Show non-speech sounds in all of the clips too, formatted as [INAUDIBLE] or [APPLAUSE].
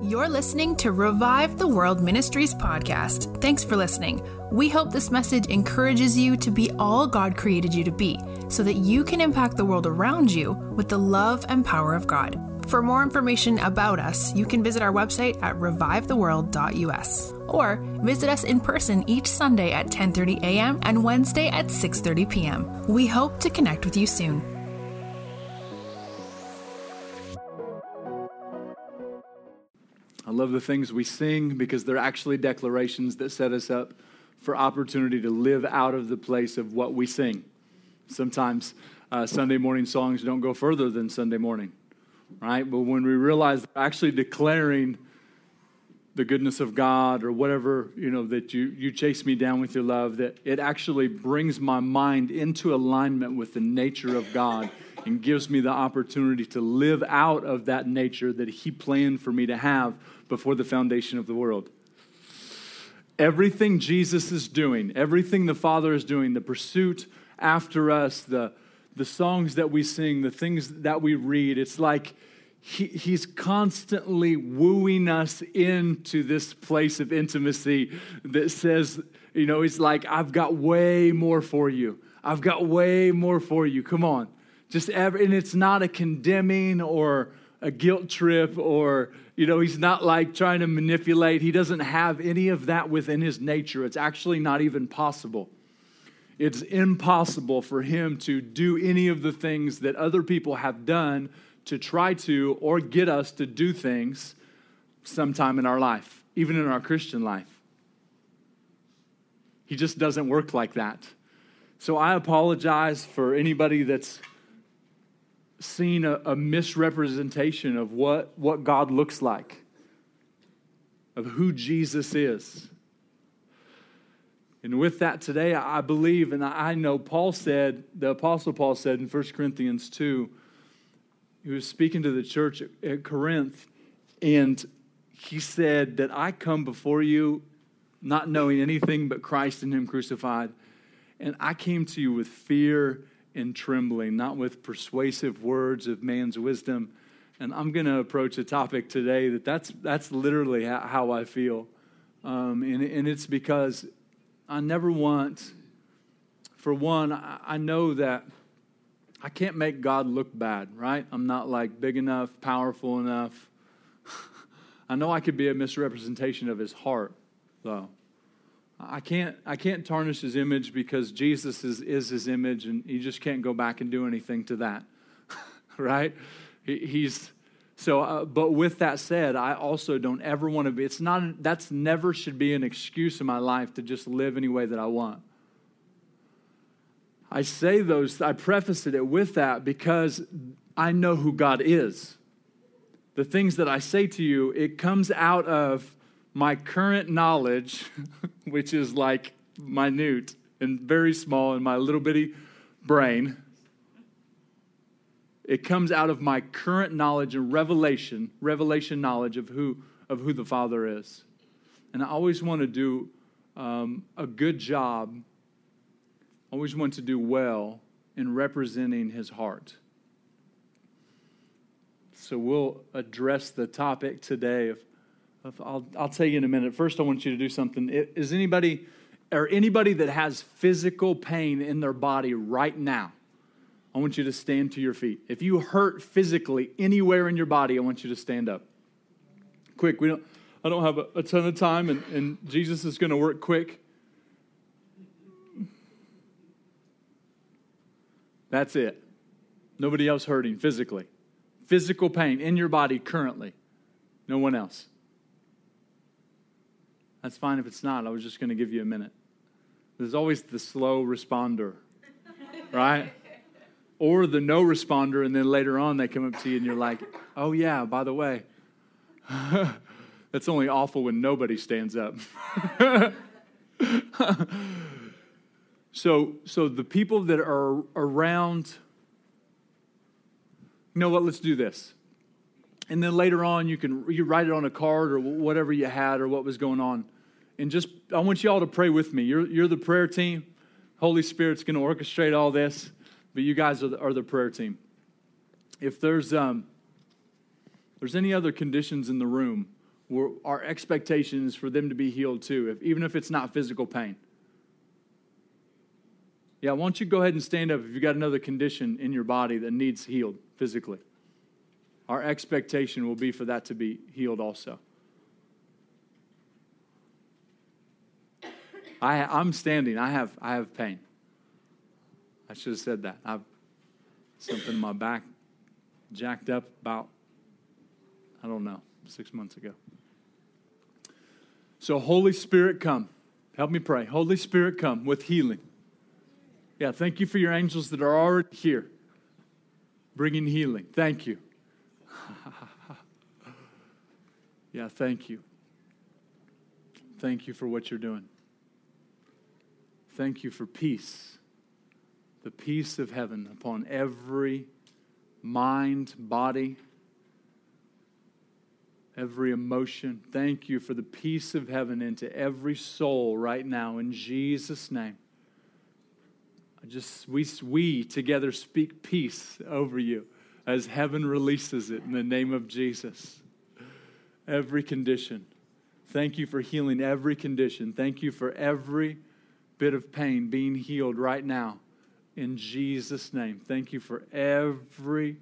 You're listening to Revive the World Ministries podcast. Thanks for listening. We hope this message encourages you to be all God created you to be so that you can impact the world around you with the love and power of God. For more information about us, you can visit our website at revivetheworld.us or visit us in person each Sunday at 10:30 a.m. and Wednesday at 6:30 p.m. We hope to connect with you soon. Love the things we sing because they're actually declarations that set us up for opportunity to live out of the place of what we sing. Sometimes uh, Sunday morning songs don't go further than Sunday morning, right? But when we realize they're actually declaring the goodness of God or whatever, you know, that you, you chase me down with your love, that it actually brings my mind into alignment with the nature of God and gives me the opportunity to live out of that nature that He planned for me to have before the foundation of the world. Everything Jesus is doing, everything the Father is doing, the pursuit after us, the, the songs that we sing, the things that we read, it's like he, He's constantly wooing us into this place of intimacy that says, you know, He's like, I've got way more for you. I've got way more for you. Come on. Just ever, and it's not a condemning or a guilt trip or you know he's not like trying to manipulate. He doesn't have any of that within his nature. It's actually not even possible. It's impossible for him to do any of the things that other people have done to try to or get us to do things sometime in our life even in our christian life. He just doesn't work like that. So i apologize for anybody that's seen a, a, misrepresentation of what, what God looks like, of who Jesus is. And with that today, I believe, and I know Paul said, the Apostle Paul said in 1 Corinthians 2, he was speaking to the church at Corinth, and he said that I come before you not knowing anything but Christ and Him crucified, and I came to you with fear and trembling, not with persuasive words of man's wisdom. And I'm going to approach a topic today that that's, that's literally how I feel. Um, and, and it's because I never want, for one, I know that I can't make God look bad, right? I'm not like big enough, powerful enough. [LAUGHS] I know I could be a misrepresentation of his heart, though. I can't, I can't tarnish his image because Jesus is, is his image, and you just can't go back and do anything to that, [LAUGHS] right? He, he's so. Uh, but with that said, I also don't ever want to be. It's not. That's never should be an excuse in my life to just live any way that I want. I say those. I preface it with that because I know who God is. The things that I say to you, it comes out of my current knowledge, [LAUGHS] which is like minute and very small in my little bitty brain, it comes out of my current knowledge and revelation, revelation knowledge of who, of who the Father is. And I always want to do um, a good job, always want to do well in representing his heart. So we'll address the topic today of I'll, I'll tell you in a minute. First, I want you to do something. Is anybody, or anybody that has physical pain in their body right now, I want you to stand to your feet. If you hurt physically anywhere in your body, I want you to stand up. Quick, we don't, I don't have a, a ton of time, and, and Jesus is going to work quick. That's it. Nobody else hurting physically. Physical pain in your body currently. No one else. That's fine if it's not. I was just going to give you a minute. There's always the slow responder, right? Or the no responder, and then later on they come up to you and you're like, oh, yeah, by the way, [LAUGHS] that's only awful when nobody stands up. [LAUGHS] so, so the people that are around, you know what? Let's do this and then later on you can you write it on a card or whatever you had or what was going on and just i want you all to pray with me you're, you're the prayer team holy spirit's going to orchestrate all this but you guys are the, are the prayer team if there's um there's any other conditions in the room we're, our expectation is for them to be healed too, if, even if it's not physical pain. Yeah, why don't you go ahead and stand up if you've got another condition in your body that needs healed physically? Our expectation will be for that to be healed also. I, I'm standing. I have, I have pain. I should have said that. I've something in my back jacked up about, I don't know, six months ago. So, Holy Spirit, come. Help me pray. Holy Spirit, come with healing. Yeah, thank you for your angels that are already here bringing healing. Thank you. [LAUGHS] yeah, thank you. Thank you for what you're doing. Thank you for peace, the peace of heaven upon every mind, body, every emotion. Thank you for the peace of heaven into every soul right now in Jesus' name. I just we we together speak peace over you as heaven releases it in the name of Jesus. Every condition. Thank you for healing every condition. Thank you for every bit of pain being healed right now in Jesus' name. Thank you for every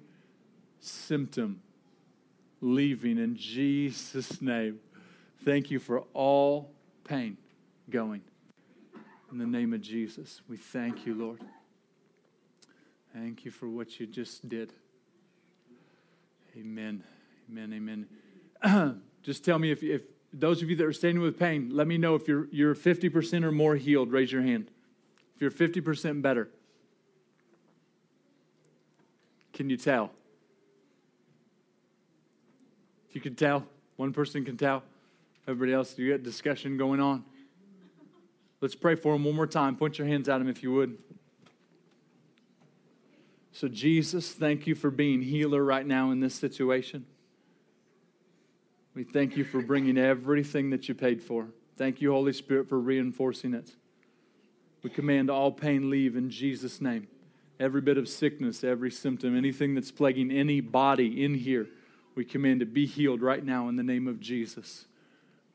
symptom leaving in Jesus' name. Thank you for all pain going. In the name of Jesus, we thank you, Lord. Thank you for what you just did. Amen. Amen. Amen. [CLEARS THROAT] just tell me if, if those of you that are standing with pain, let me know if you're, you're 50% or more healed. Raise your hand. If you're 50% better, can you tell? You can tell. One person can tell. Everybody else, you got discussion going on. Let's pray for them one more time. Point your hands at them if you would. So, Jesus, thank you for being healer right now in this situation. We thank you for bringing everything that you paid for. Thank you, Holy Spirit, for reinforcing it. We command all pain leave in Jesus' name. Every bit of sickness, every symptom, anything that's plaguing any body in here, we command to be healed right now in the name of Jesus.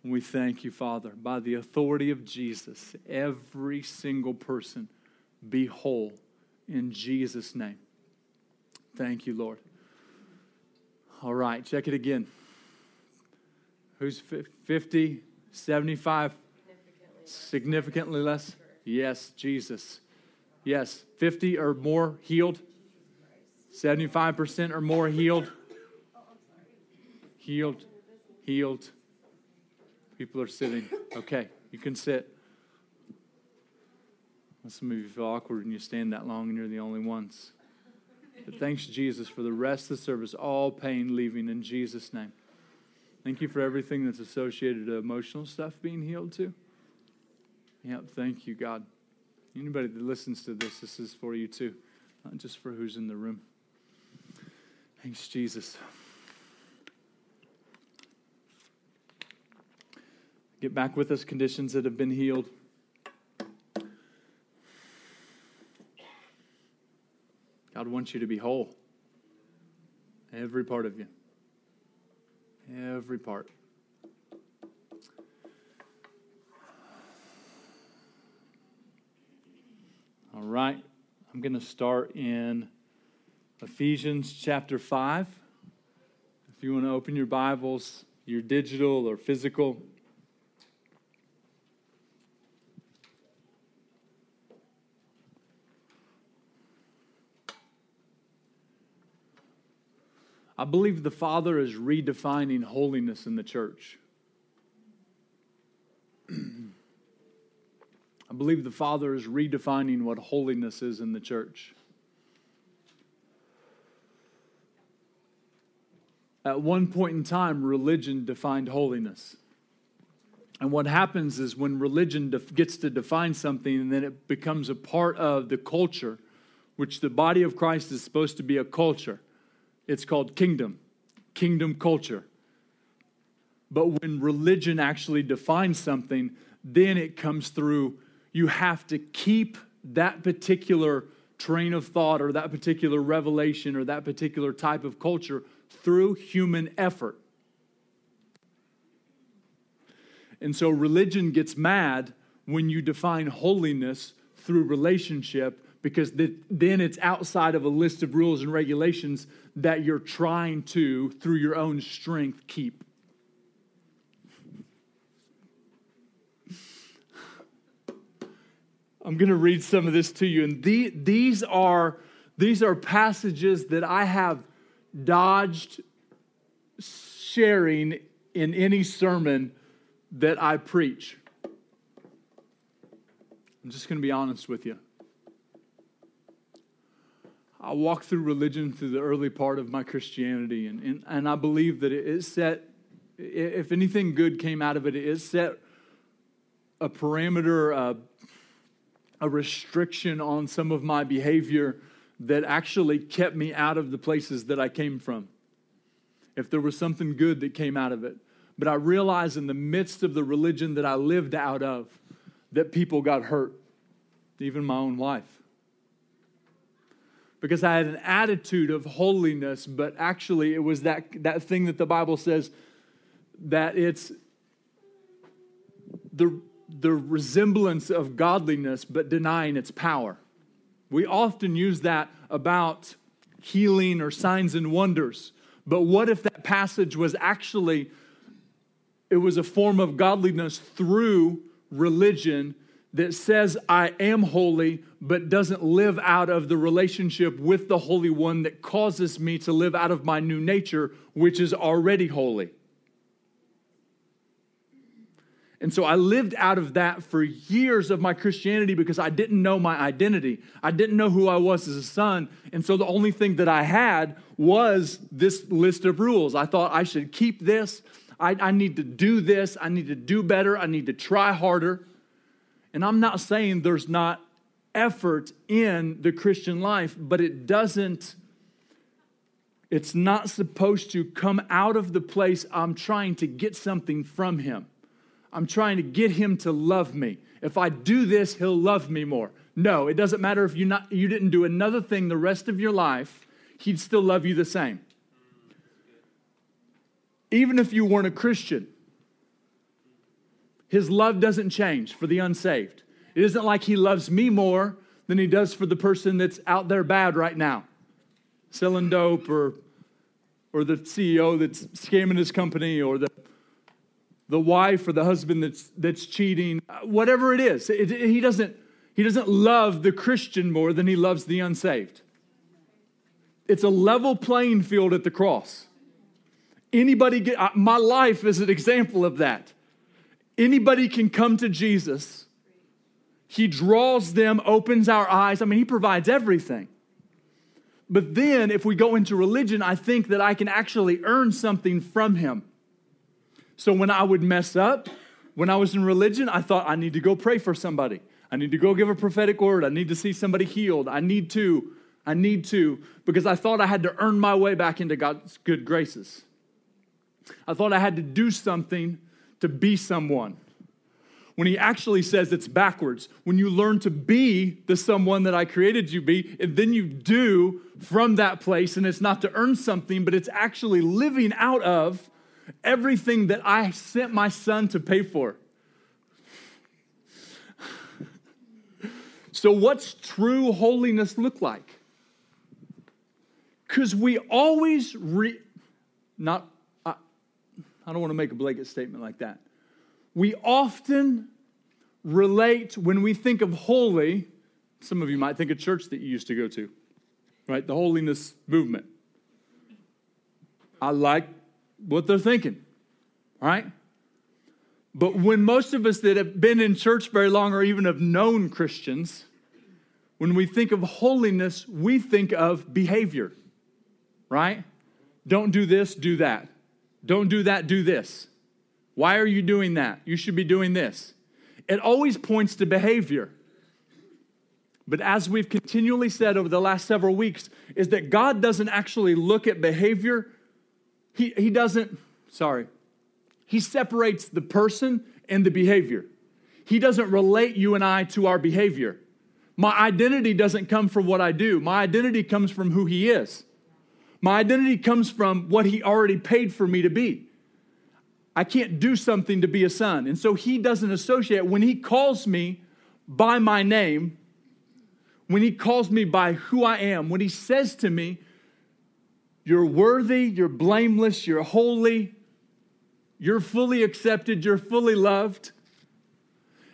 We thank you, Father, by the authority of Jesus, every single person be whole in Jesus' name. Thank you, Lord. All right, check it again. Who's 50, 75? Significantly, Significantly less? Yes, Jesus. Yes, 50 or more healed? 75% or more healed? Healed, healed. People are sitting. Okay, you can sit. Some of you feel awkward when you stand that long and you're the only ones. But thanks, Jesus, for the rest of the service, all pain leaving in Jesus' name. Thank you for everything that's associated to emotional stuff being healed too. Yeah, thank you, God. Anybody that listens to this, this is for you too, not just for who's in the room. Thanks, Jesus. Get back with us, conditions that have been healed. God wants you to be whole. Every part of you. Every part. All right. I'm going to start in Ephesians chapter 5. If you want to open your Bibles, your digital or physical, I believe the Father is redefining holiness in the church. [CLEARS THROAT] I believe the Father is redefining what holiness is in the church. At one point in time, religion defined holiness. And what happens is when religion def- gets to define something and then it becomes a part of the culture, which the body of Christ is supposed to be a culture it's called kingdom, kingdom culture. But when religion actually defines something, then it comes through you have to keep that particular train of thought or that particular revelation or that particular type of culture through human effort. And so religion gets mad when you define holiness through relationship because then it's outside of a list of rules and regulations that you're trying to, through your own strength, keep. I'm going to read some of this to you. And the, these, are, these are passages that I have dodged sharing in any sermon that I preach. I'm just going to be honest with you. I walked through religion through the early part of my Christianity, and, and, and I believe that it set, if anything good came out of it, it set a parameter, uh, a restriction on some of my behavior that actually kept me out of the places that I came from. If there was something good that came out of it. But I realized in the midst of the religion that I lived out of that people got hurt, even my own wife because I had an attitude of holiness, but actually it was that, that thing that the Bible says that it's the, the resemblance of godliness, but denying its power. We often use that about healing or signs and wonders. But what if that passage was actually it was a form of godliness through religion that says I am holy, but doesn't live out of the relationship with the Holy One that causes me to live out of my new nature, which is already holy. And so I lived out of that for years of my Christianity because I didn't know my identity. I didn't know who I was as a son. And so the only thing that I had was this list of rules. I thought I should keep this. I, I need to do this. I need to do better. I need to try harder. And I'm not saying there's not effort in the Christian life, but it doesn't, it's not supposed to come out of the place I'm trying to get something from Him. I'm trying to get Him to love me. If I do this, He'll love me more. No, it doesn't matter if you, not, you didn't do another thing the rest of your life, He'd still love you the same. Even if you weren't a Christian, his love doesn't change for the unsaved. It isn't like he loves me more than he does for the person that's out there bad right now, selling dope or, or the CEO that's scamming his company or the, the wife or the husband that's, that's cheating, uh, whatever it is. It, it, he, doesn't, he doesn't love the Christian more than he loves the unsaved. It's a level playing field at the cross. Anybody get, uh, my life is an example of that. Anybody can come to Jesus. He draws them, opens our eyes. I mean, He provides everything. But then, if we go into religion, I think that I can actually earn something from Him. So when I would mess up, when I was in religion, I thought I need to go pray for somebody. I need to go give a prophetic word. I need to see somebody healed. I need to. I need to, because I thought I had to earn my way back into God's good graces. I thought I had to do something to be someone. When he actually says it's backwards. When you learn to be the someone that I created you be, and then you do from that place, and it's not to earn something, but it's actually living out of everything that I sent my son to pay for. So, what's true holiness look like? Because we always re, not I don't want to make a blanket statement like that. We often relate when we think of holy, some of you might think of church that you used to go to, right? The holiness movement. I like what they're thinking, right? But when most of us that have been in church very long or even have known Christians, when we think of holiness, we think of behavior, right? Don't do this, do that. Don't do that, do this. Why are you doing that? You should be doing this. It always points to behavior. But as we've continually said over the last several weeks, is that God doesn't actually look at behavior. He, he doesn't, sorry, He separates the person and the behavior. He doesn't relate you and I to our behavior. My identity doesn't come from what I do, my identity comes from who He is. My identity comes from what he already paid for me to be. I can't do something to be a son. And so he doesn't associate. When he calls me by my name, when he calls me by who I am, when he says to me, You're worthy, you're blameless, you're holy, you're fully accepted, you're fully loved,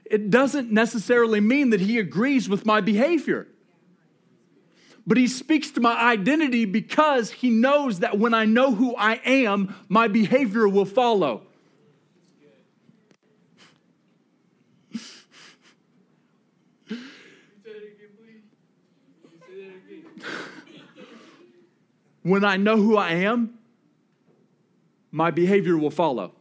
it doesn't necessarily mean that he agrees with my behavior. But he speaks to my identity because he knows that when I know who I am, my behavior will follow. when I know who I am, my behavior will follow.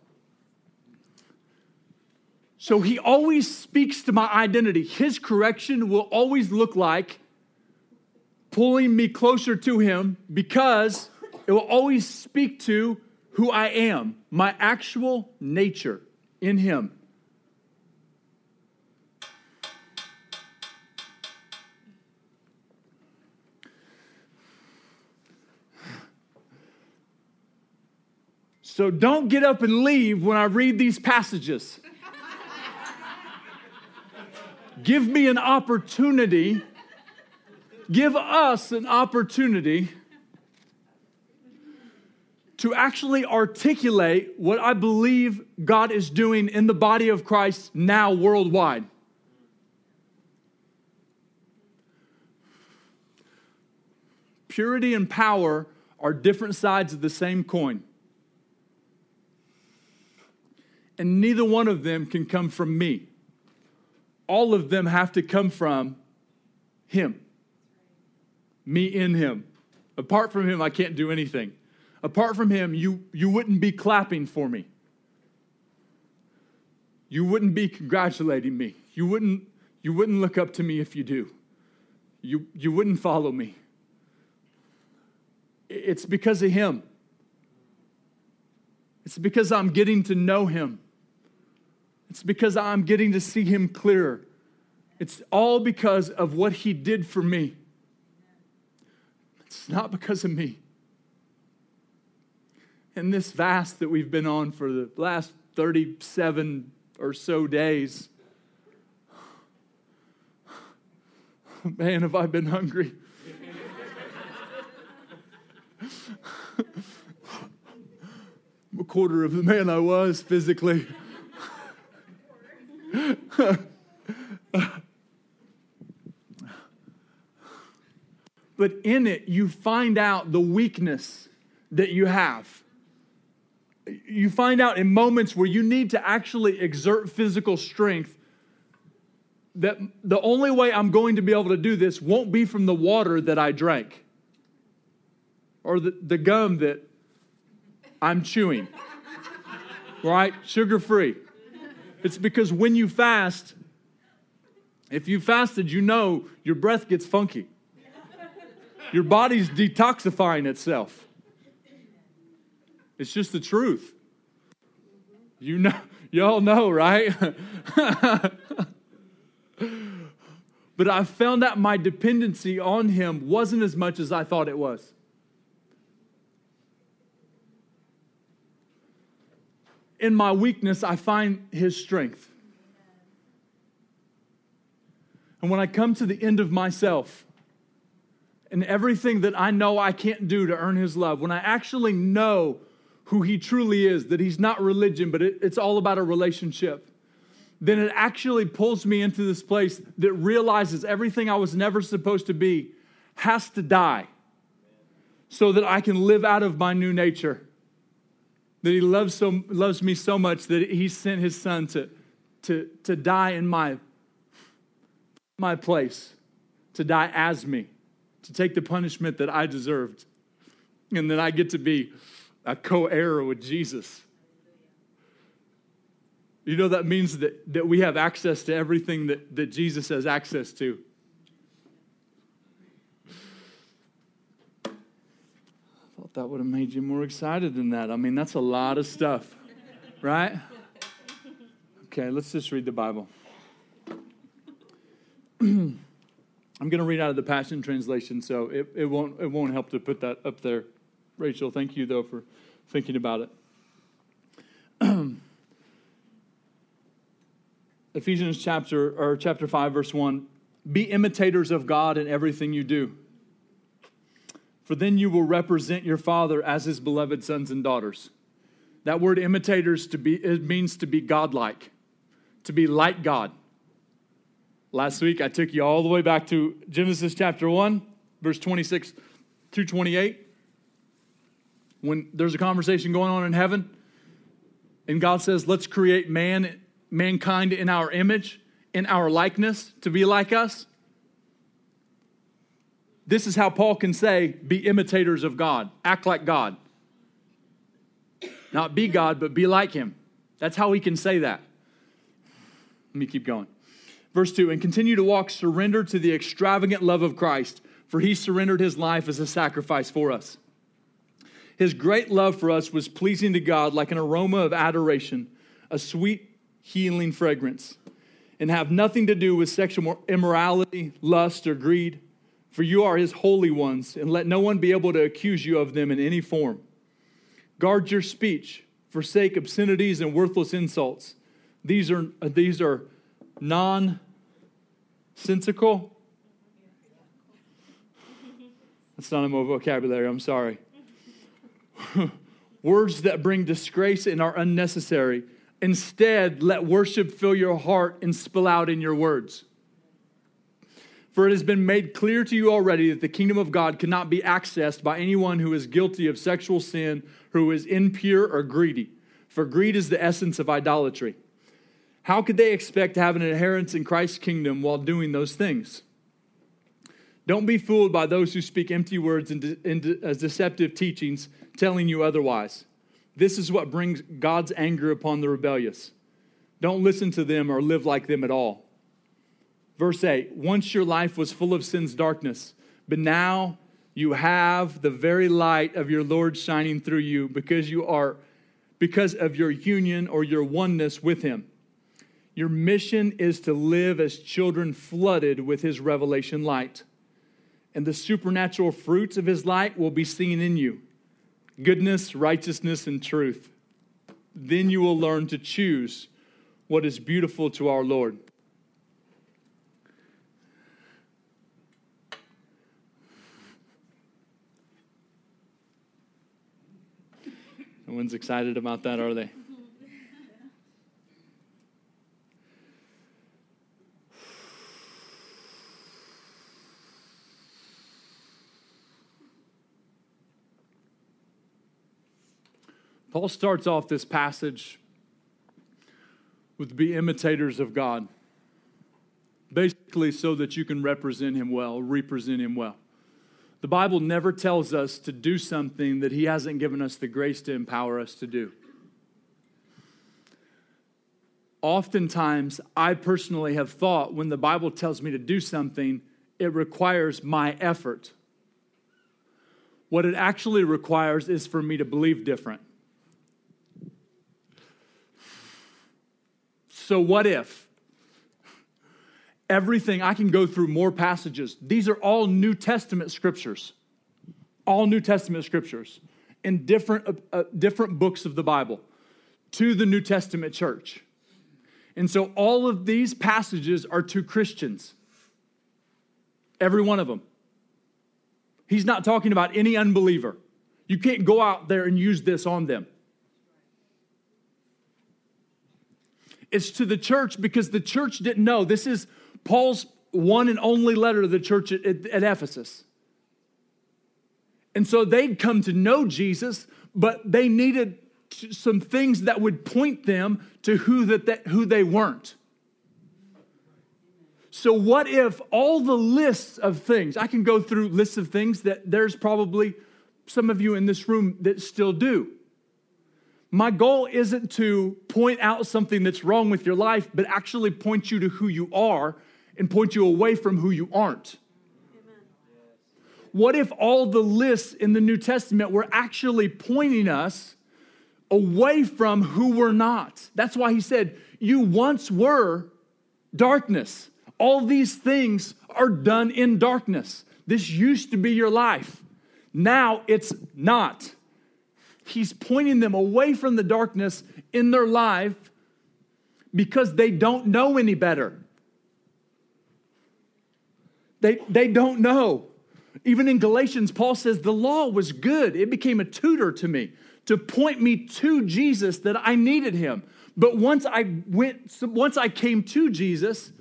So he always speaks to my identity. His correction will always look like pulling me closer to him because it will always speak to who I am, my actual nature in him. So don't get up and leave when I read these passages. Give me an opportunity, give us an opportunity to actually articulate what I believe God is doing in the body of Christ now worldwide. Purity and power are different sides of the same coin and neither one of them can come from me. All of them have to come from Him, me in Him. Apart from Him, I can't do anything. Apart from Him, you, you wouldn't be clapping for me. You wouldn't be congratulating me. You wouldn't, you wouldn't look up to me if you do. You, you wouldn't follow me. It's because of Him. It's because I'm getting to know Him. It's because I'm getting to see him clearer. It's all because of what he did for me. It's not because of me. In this fast that we've been on for the last 37 or so days, man, have I been hungry. a quarter of the man I was physically. [LAUGHS] but in it, you find out the weakness that you have. You find out in moments where you need to actually exert physical strength that the only way I'm going to be able to do this won't be from the water that I drank or the, the gum that I'm chewing, right? Sugar free. It's because when you fast, if you fasted, you know your breath gets funky. Your body's detoxifying itself. It's just the truth. You know, y'all know, right? [LAUGHS] but I found out my dependency on him wasn't as much as I thought it was. in my weakness, I find his strength. And when I come to the end of myself and everything that I know I can't do to earn his love, when I actually know who he truly is, that he's not religion, but it, it's all about a relationship, then it actually pulls me into this place that realizes everything I was never supposed to be has to die so that I can live out of my new nature that he loves, so, loves me so much that he sent his son to, to, to die in my, my place, to die as me, to take the punishment that I deserved. And then I get to be a co heir with Jesus. You know, that means that, that we have access to everything that, that Jesus has access to. I thought that would have made you more excited than that. I mean, that's a lot of stuff, right? Okay, let's just read the Bible. [CLEARS THROAT] I'm going to read out of the Passion Translation, so it, it, won't, it won't help to put that up there. Rachel, thank you, though, for thinking about it. [CLEARS THROAT] Ephesians chapter or chapter 5 verse 1 be imitators of God in everything you do for then you will represent your father as his beloved sons and daughters that word imitators to be it means to be godlike to be like God last week I took you all the way back to Genesis chapter 1 verse 26 through 28 when there's a conversation going on in heaven and God says let's create man mankind in our image, in our likeness, to be like us. This is how Paul can say, be imitators of God, act like God. Not be God, but be like Him. That's how he can say that. Let me keep going. Verse 2 And continue to walk surrendered to the extravagant love of Christ, for He surrendered His life as a sacrifice for us. His great love for us was pleasing to God like an aroma of adoration, a sweet healing fragrance and have nothing to do with sexual immorality, lust, or greed. For you are his holy ones, and let no one be able to accuse you of them in any form. Guard your speech, forsake obscenities and worthless insults. These are, these are nonsensical. That's not in my vocabulary, I'm sorry. [LAUGHS] Words that bring disgrace and are unnecessary Instead, let worship fill your heart and spill out in your words. For it has been made clear to you already that the kingdom of God cannot be accessed by anyone who is guilty of sexual sin, who is impure or greedy. For greed is the essence of idolatry. How could they expect to have an inheritance in Christ's kingdom while doing those things? Don't be fooled by those who speak empty words and, de- and de- deceptive teachings, telling you otherwise. This is what brings God's anger upon the rebellious. Don't listen to them or live like them at all. Verse 8 Once your life was full of sin's darkness, but now you have the very light of your Lord shining through you because you are because of your union or your oneness with him. Your mission is to live as children flooded with his revelation light. And the supernatural fruits of his light will be seen in you goodness, righteousness, and truth. Then you will learn to choose what is beautiful to our Lord. No one's excited about that, are they? Paul starts off this passage with be imitators of God, basically, so that you can represent Him well, represent Him well. The Bible never tells us to do something that He hasn't given us the grace to empower us to do. Oftentimes, I personally have thought when the Bible tells me to do something, it requires my effort. What it actually requires is for me to believe different. So, what if? Everything, I can go through more passages. These are all New Testament scriptures, all New Testament scriptures in different, uh, uh, different books of the Bible to the New Testament church. And so, all of these passages are to Christians, every one of them. He's not talking about any unbeliever. You can't go out there and use this on them. It's to the church because the church didn't know. This is Paul's one and only letter to the church at, at, at Ephesus. And so they'd come to know Jesus, but they needed some things that would point them to who, that, that, who they weren't. So, what if all the lists of things, I can go through lists of things that there's probably some of you in this room that still do. My goal isn't to point out something that's wrong with your life, but actually point you to who you are and point you away from who you aren't. What if all the lists in the New Testament were actually pointing us away from who we're not? That's why he said, You once were darkness. All these things are done in darkness. This used to be your life. Now it's not. He's pointing them away from the darkness in their life because they don't know any better. They, they don't know. Even in Galatians, Paul says the law was good. It became a tutor to me to point me to Jesus that I needed him. But once I went, once I came to Jesus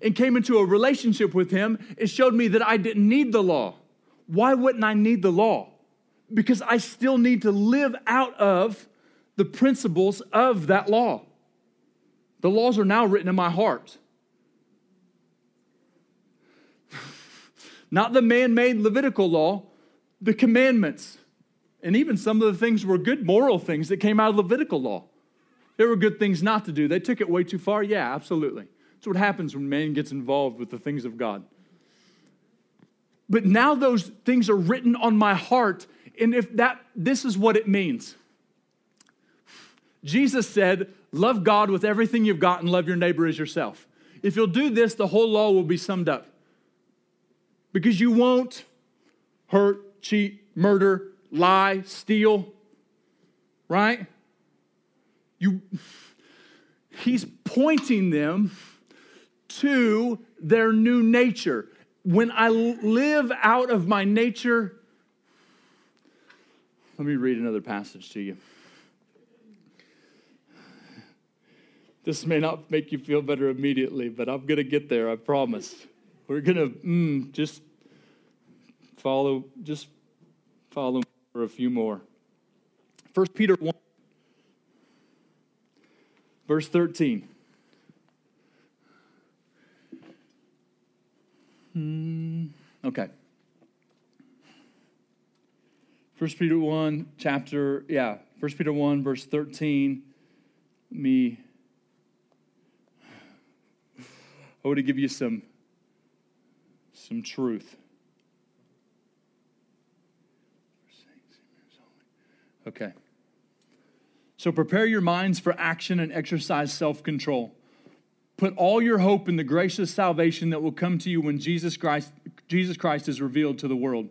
and came into a relationship with him, it showed me that I didn't need the law. Why wouldn't I need the law? Because I still need to live out of the principles of that law. The laws are now written in my heart. [LAUGHS] Not the man made Levitical law, the commandments. And even some of the things were good moral things that came out of Levitical law. There were good things not to do. They took it way too far. Yeah, absolutely. That's what happens when man gets involved with the things of God. But now those things are written on my heart. And if that, this is what it means. Jesus said, Love God with everything you've got and love your neighbor as yourself. If you'll do this, the whole law will be summed up. Because you won't hurt, cheat, murder, lie, steal, right? You, he's pointing them to their new nature. When I live out of my nature, let me read another passage to you. This may not make you feel better immediately, but I'm going to get there, I promise. We're going to mm, just follow, just follow for a few more. 1 Peter 1, verse 13. Hmm, okay. 1 Peter 1, chapter, yeah, 1 Peter 1, verse 13. Me, I want to give you some, some truth. Okay. So prepare your minds for action and exercise self control. Put all your hope in the gracious salvation that will come to you when Jesus Christ, Jesus Christ is revealed to the world.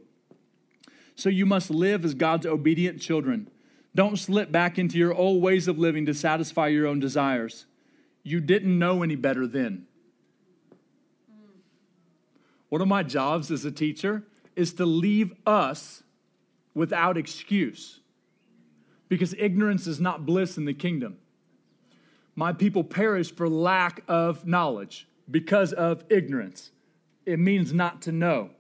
So you must live as God's obedient children. Don't slip back into your old ways of living to satisfy your own desires. You didn't know any better then. One of my jobs as a teacher is to leave us without excuse because ignorance is not bliss in the kingdom. My people perish for lack of knowledge because of ignorance. It means not to know.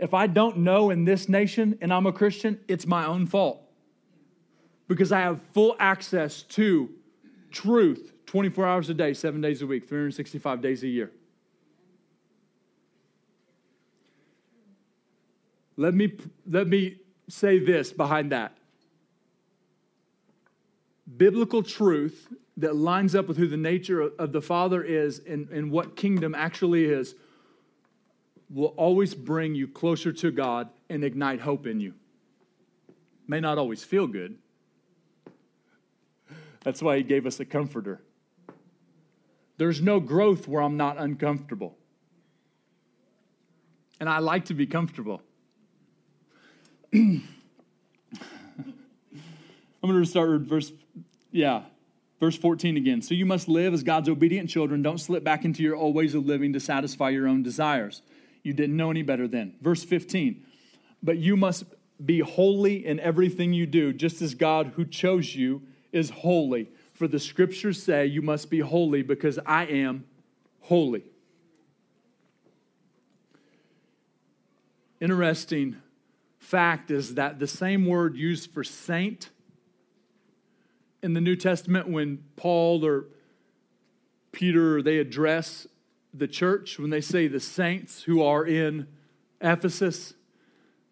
If I don't know in this nation and I'm a Christian, it's my own fault because I have full access to truth 24 hours a day, seven days a week, 365 days a year. Let me, let me say this behind that biblical truth that lines up with who the nature of the Father is and, and what kingdom actually is will always bring you closer to God and ignite hope in you. May not always feel good. That's why He gave us a comforter. There's no growth where I'm not uncomfortable. And I like to be comfortable. [CLEARS THROAT] I'm going to start with verse, yeah, verse 14 again. So you must live as God's obedient children. Don't slip back into your old ways of living to satisfy your own desires. You didn't know any better then. Verse 15. But you must be holy in everything you do, just as God who chose you is holy. For the scriptures say you must be holy because I am holy. Interesting fact is that the same word used for saint in the New Testament when Paul or Peter they address the church when they say the saints who are in Ephesus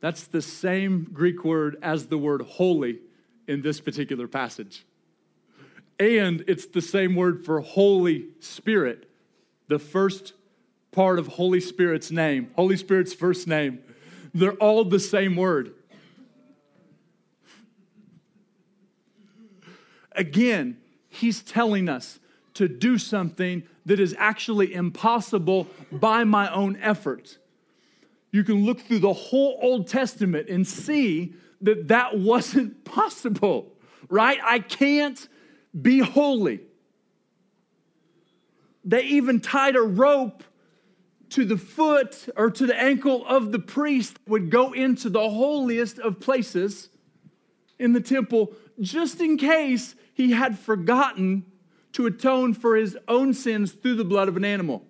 that's the same Greek word as the word holy in this particular passage. And it's the same word for Holy Spirit, the first part of Holy Spirit's name, Holy Spirit's first name. They're all the same word. Again, he's telling us to do something that is actually impossible by my own efforts. You can look through the whole Old Testament and see that that wasn't [LAUGHS] possible, right? I can't be holy. They even tied a rope to the foot or to the ankle of the priest that would go into the holiest of places in the temple just in case he had forgotten to atone for his own sins through the blood of an animal.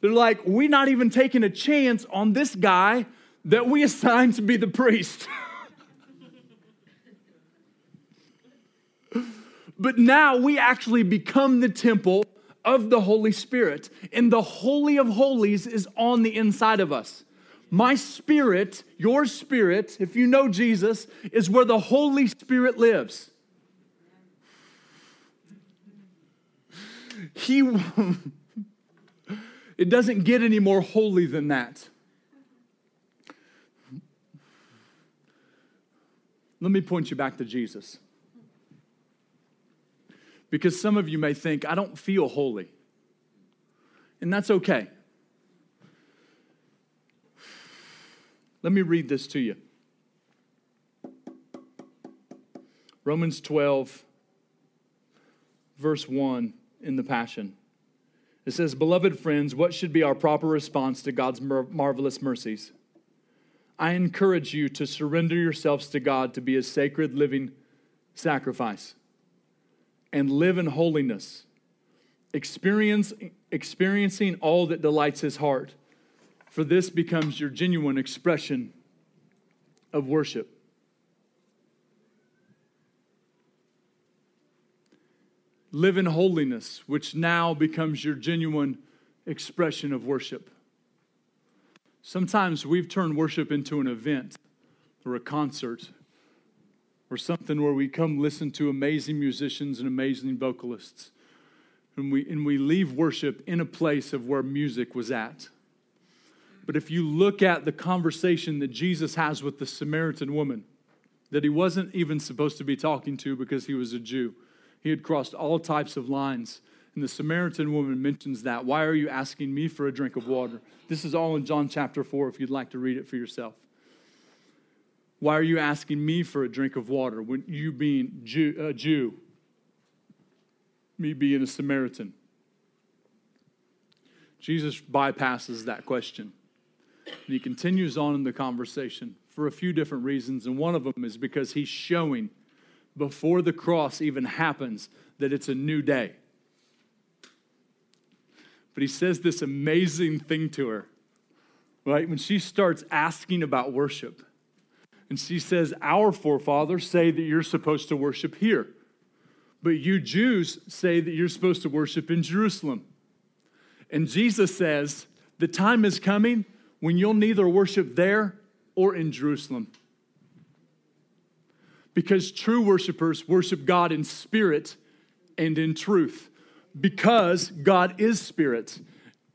They're like, we're not even taking a chance on this guy that we assigned to be the priest. [LAUGHS] but now we actually become the temple of the Holy Spirit, and the Holy of Holies is on the inside of us. My spirit, your spirit, if you know Jesus, is where the Holy Spirit lives. He, [LAUGHS] it doesn't get any more holy than that. Let me point you back to Jesus. Because some of you may think, I don't feel holy. And that's okay. Let me read this to you Romans 12, verse 1 in the Passion. It says, Beloved friends, what should be our proper response to God's mar- marvelous mercies? I encourage you to surrender yourselves to God to be a sacred living sacrifice and live in holiness, experience, experiencing all that delights his heart for this becomes your genuine expression of worship. Live in holiness, which now becomes your genuine expression of worship. Sometimes we've turned worship into an event or a concert or something where we come listen to amazing musicians and amazing vocalists. And we, and we leave worship in a place of where music was at. But if you look at the conversation that Jesus has with the Samaritan woman, that he wasn't even supposed to be talking to because he was a Jew, he had crossed all types of lines. And the Samaritan woman mentions that. Why are you asking me for a drink of water? This is all in John chapter 4 if you'd like to read it for yourself. Why are you asking me for a drink of water when you being Jew, a Jew, me being a Samaritan? Jesus bypasses that question. And he continues on in the conversation for a few different reasons. And one of them is because he's showing before the cross even happens that it's a new day. But he says this amazing thing to her, right? When she starts asking about worship, and she says, Our forefathers say that you're supposed to worship here, but you Jews say that you're supposed to worship in Jerusalem. And Jesus says, The time is coming when you'll neither worship there or in Jerusalem. Because true worshipers worship God in spirit and in truth. Because God is spirit,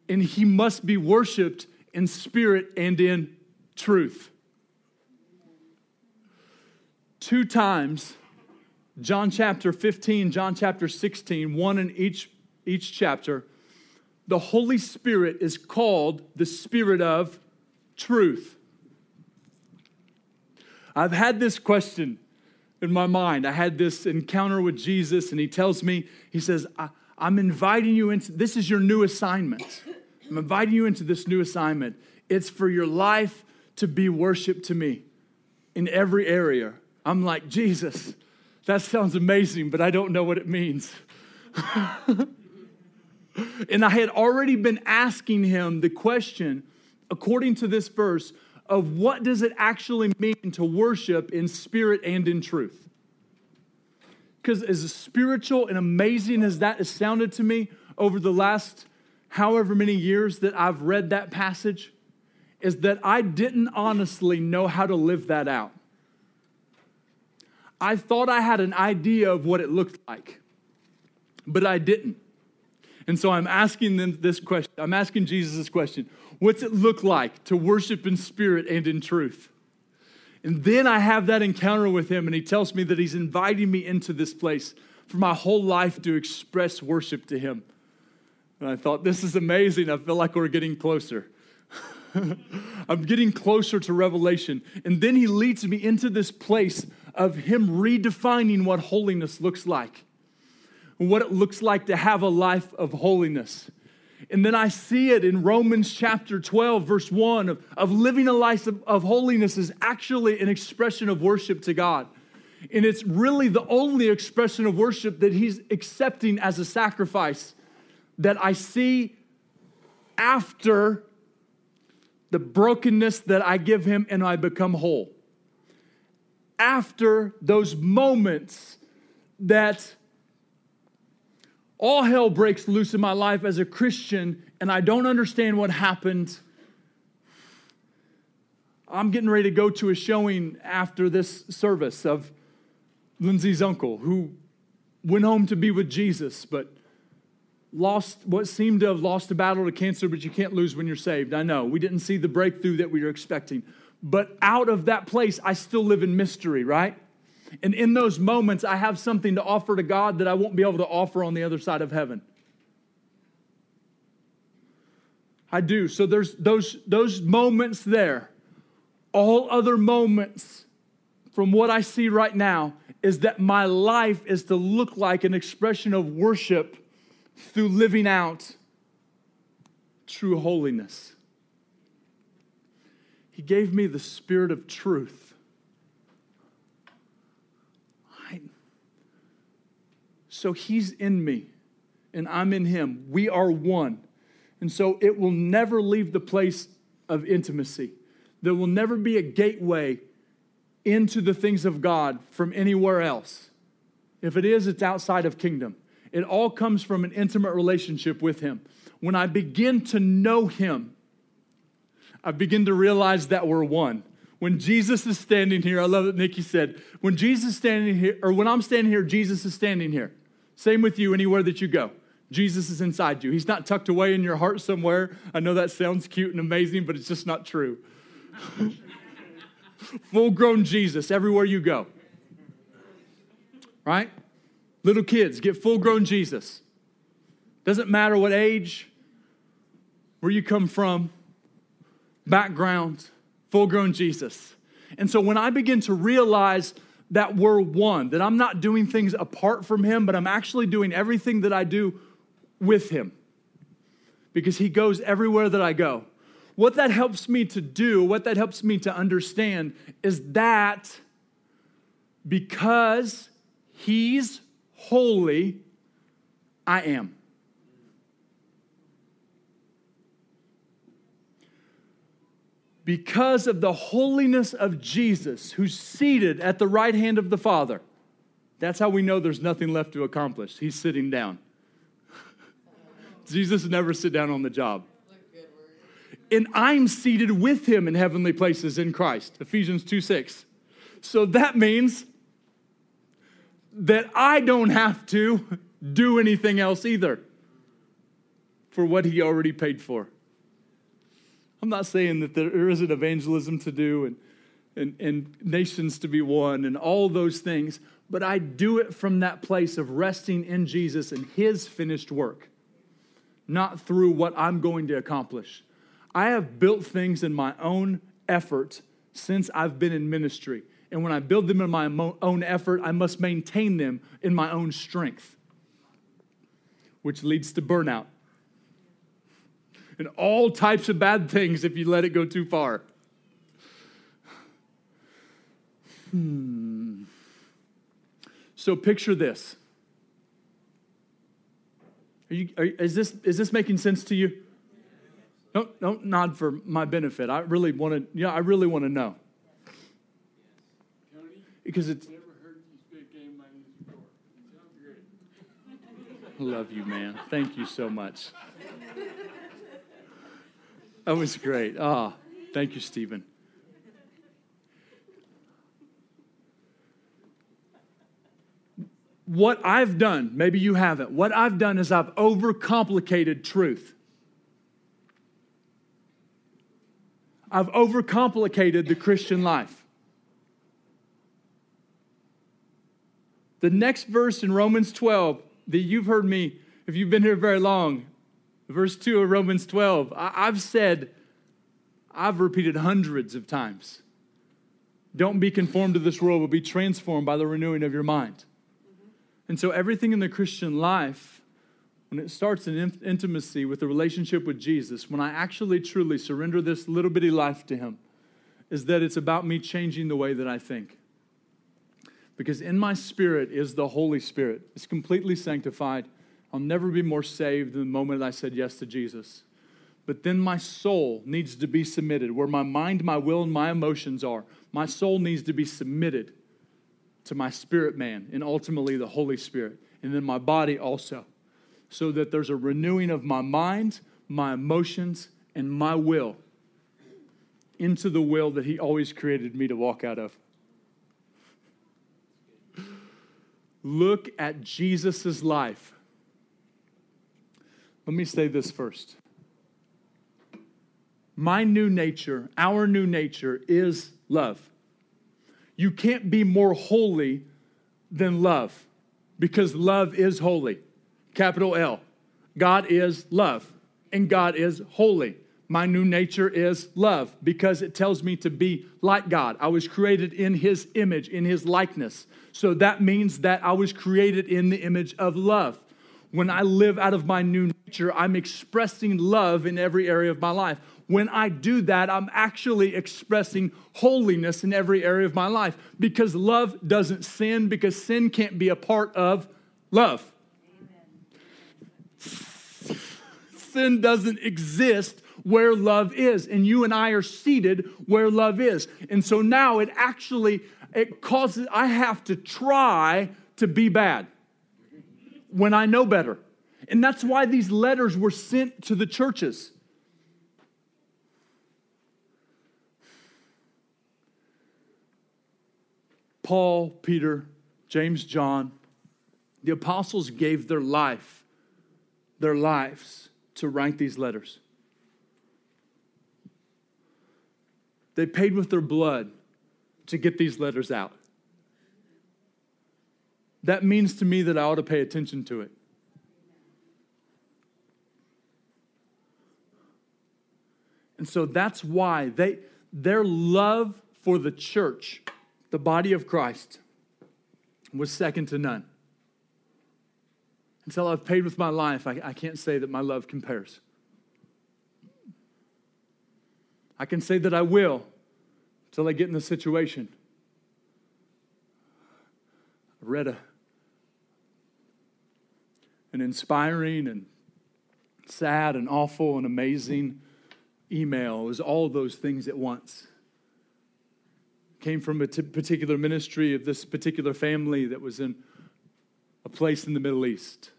and he must be worshiped in spirit and in truth. Two times, John chapter 15, John chapter 16, one in each, each chapter, the Holy Spirit is called the Spirit of truth. I've had this question in my mind. I had this encounter with Jesus, and he tells me, He says, I'm inviting you into this is your new assignment. I'm inviting you into this new assignment. It's for your life to be worship to me in every area. I'm like, Jesus, that sounds amazing, but I don't know what it means. [LAUGHS] And I had already been asking him the question, according to this verse, of what does it actually mean to worship in spirit and in truth? Because as spiritual and amazing as that has sounded to me over the last however many years that I've read that passage, is that I didn't honestly know how to live that out. I thought I had an idea of what it looked like, but I didn't. And so I'm asking them this question. I'm asking Jesus this question What's it look like to worship in spirit and in truth? And then I have that encounter with him, and he tells me that he's inviting me into this place for my whole life to express worship to him. And I thought, this is amazing. I feel like we're getting closer. [LAUGHS] I'm getting closer to revelation. And then he leads me into this place of him redefining what holiness looks like, what it looks like to have a life of holiness. And then I see it in Romans chapter 12, verse 1 of, of living a life of, of holiness is actually an expression of worship to God. And it's really the only expression of worship that he's accepting as a sacrifice that I see after the brokenness that I give him and I become whole. After those moments that all hell breaks loose in my life as a Christian and I don't understand what happened. I'm getting ready to go to a showing after this service of Lindsay's uncle who went home to be with Jesus, but lost what seemed to have lost a battle to cancer, but you can't lose when you're saved. I know. We didn't see the breakthrough that we were expecting. But out of that place, I still live in mystery, right? And in those moments, I have something to offer to God that I won't be able to offer on the other side of heaven. I do. So there's those, those moments there. All other moments from what I see right now is that my life is to look like an expression of worship through living out true holiness. He gave me the spirit of truth. Right? So he's in me and I'm in him. We are one. And so it will never leave the place of intimacy. There will never be a gateway into the things of God from anywhere else. If it is, it's outside of kingdom. It all comes from an intimate relationship with Him. When I begin to know Him, I begin to realize that we're one. When Jesus is standing here, I love that Nikki said, when Jesus is standing here, or when I'm standing here, Jesus is standing here. Same with you anywhere that you go. Jesus is inside you. He's not tucked away in your heart somewhere. I know that sounds cute and amazing, but it's just not true. [LAUGHS] Full grown Jesus everywhere you go. Right? Little kids get full grown Jesus. Doesn't matter what age, where you come from, background, full grown Jesus. And so when I begin to realize that we're one, that I'm not doing things apart from Him, but I'm actually doing everything that I do with Him because He goes everywhere that I go. What that helps me to do, what that helps me to understand is that because He's holy I am. Because of the holiness of Jesus, who's seated at the right hand of the Father. That's how we know there's nothing left to accomplish. He's sitting down. [LAUGHS] Jesus never sit down on the job. And I'm seated with him in heavenly places in Christ. Ephesians 2 6. So that means that I don't have to do anything else either for what he already paid for. I'm not saying that there isn't evangelism to do and, and, and nations to be won and all those things, but I do it from that place of resting in Jesus and his finished work, not through what I'm going to accomplish. I have built things in my own effort since I've been in ministry. And when I build them in my own effort, I must maintain them in my own strength, which leads to burnout and all types of bad things if you let it go too far. Hmm. So picture this. Are you, are, is, this, is this making sense to you? Don't, don't nod for my benefit. I really want to, you know, I really want to know because it's. Love you, man. Thank you so much. That was great. Ah, oh, thank you, Stephen. What I've done, maybe you haven't, what I've done is I've overcomplicated truth. I've overcomplicated the Christian life. The next verse in Romans 12 that you've heard me, if you've been here very long, verse 2 of Romans 12, I, have said, I've repeated hundreds of times. Don't be conformed to this world, but be transformed by the renewing of your mind. And so, everything in the Christian life, when it starts in intimacy with the relationship with Jesus, when I actually truly surrender this little bitty life to Him, is that it's about me changing the way that I think. Because in my spirit is the Holy Spirit. It's completely sanctified. I'll never be more saved than the moment I said yes to Jesus. But then my soul needs to be submitted, where my mind, my will, and my emotions are. My soul needs to be submitted to my spirit man and ultimately the Holy Spirit, and then my body also, so that there's a renewing of my mind, my emotions, and my will into the will that He always created me to walk out of. Look at Jesus' life. Let me say this first. My new nature, our new nature, is love. You can't be more holy than love because love is holy. Capital L. God is love, and God is holy. My new nature is love because it tells me to be like God. I was created in His image, in His likeness. So that means that I was created in the image of love. When I live out of my new nature, I'm expressing love in every area of my life. When I do that, I'm actually expressing holiness in every area of my life because love doesn't sin, because sin can't be a part of love. Sin doesn't exist where love is and you and I are seated where love is. And so now it actually it causes I have to try to be bad when I know better. And that's why these letters were sent to the churches. Paul, Peter, James, John, the apostles gave their life, their lives to write these letters. They paid with their blood to get these letters out. That means to me that I ought to pay attention to it. And so that's why they their love for the church, the body of Christ, was second to none. Until I've paid with my life, I, I can't say that my love compares. I can say that I will until I get in the situation. I read a, an inspiring and sad and awful and amazing email. It was all those things at once. Came from a t- particular ministry of this particular family that was in a place in the Middle East.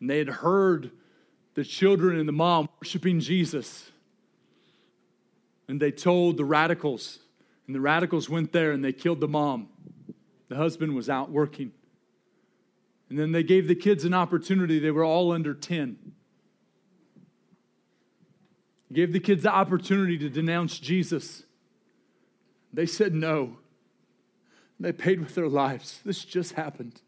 And they had heard the children and the mom worshiping Jesus. And they told the radicals, and the radicals went there and they killed the mom. The husband was out working. And then they gave the kids an opportunity. They were all under 10. Gave the kids the opportunity to denounce Jesus. They said no. They paid with their lives. This just happened.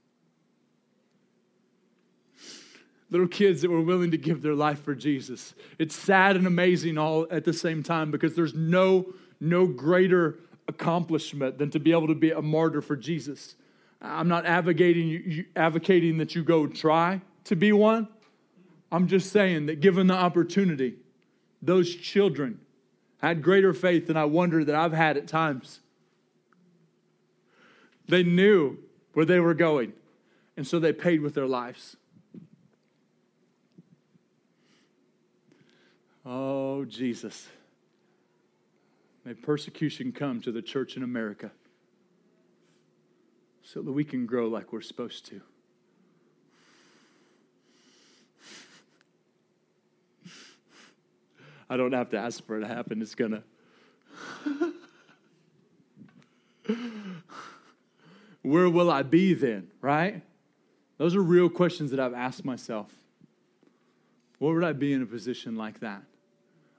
little kids that were willing to give their life for Jesus. It's sad and amazing all at the same time because there's no no greater accomplishment than to be able to be a martyr for Jesus. I'm not advocating advocating that you go try to be one. I'm just saying that given the opportunity, those children had greater faith than I wonder that I've had at times. They knew where they were going, and so they paid with their lives. Oh, Jesus. May persecution come to the church in America so that we can grow like we're supposed to. I don't have to ask for it to happen, it's going to. Where will I be then, right? Those are real questions that I've asked myself. Where would I be in a position like that?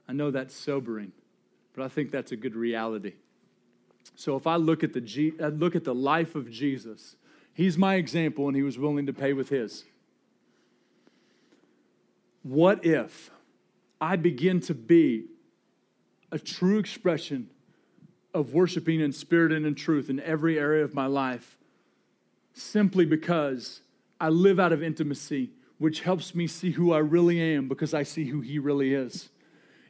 I know that's sobering, but I think that's a good reality. So if I look at the G, I uh, look at the life of Jesus, he's my example and he was willing to pay with his. What if I begin to be a true expression of worshiping in spirit and in truth in every area of my life simply because I live out of intimacy, which helps me see who I really am because I see who He really is.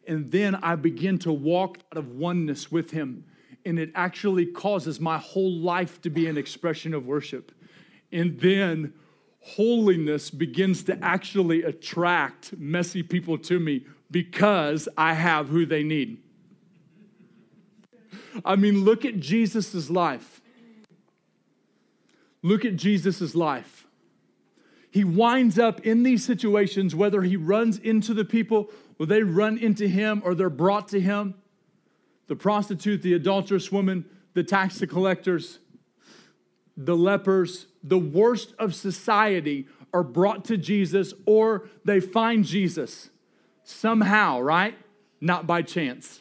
And then I begin to walk out of oneness with Him, and it actually causes my whole life to be an expression of worship. And then holiness begins to actually attract messy people to me because I have who they need. I mean, look at Jesus' life. Look at Jesus' life. He winds up in these situations, whether he runs into the people or they run into him or they're brought to him the prostitute, the adulterous woman, the tax collectors, the lepers, the worst of society are brought to Jesus or they find Jesus somehow, right? Not by chance.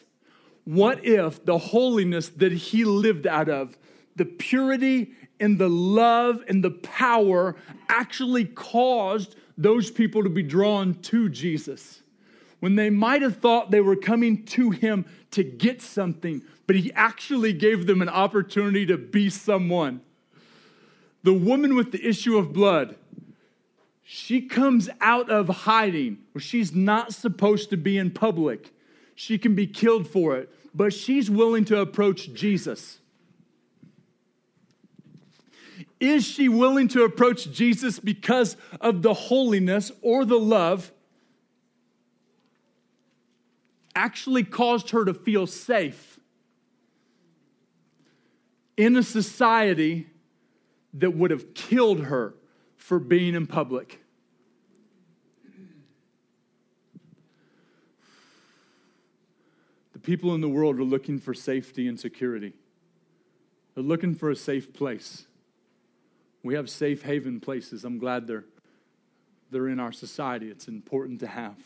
What if the holiness that he lived out of, the purity and the love and the power actually caused those people to be drawn to Jesus? When they might have thought they were coming to him to get something, but he actually gave them an opportunity to be someone. The woman with the issue of blood, she comes out of hiding where she's not supposed to be in public she can be killed for it, but she's willing to approach Jesus. Is she willing to approach Jesus because of the holiness or the love actually caused her to feel safe in a society that would have killed her for being in public? The people in the world are looking for safety and security. They're looking for a safe place. We have safe haven places. I'm glad they're, they're in our society. It's important to have.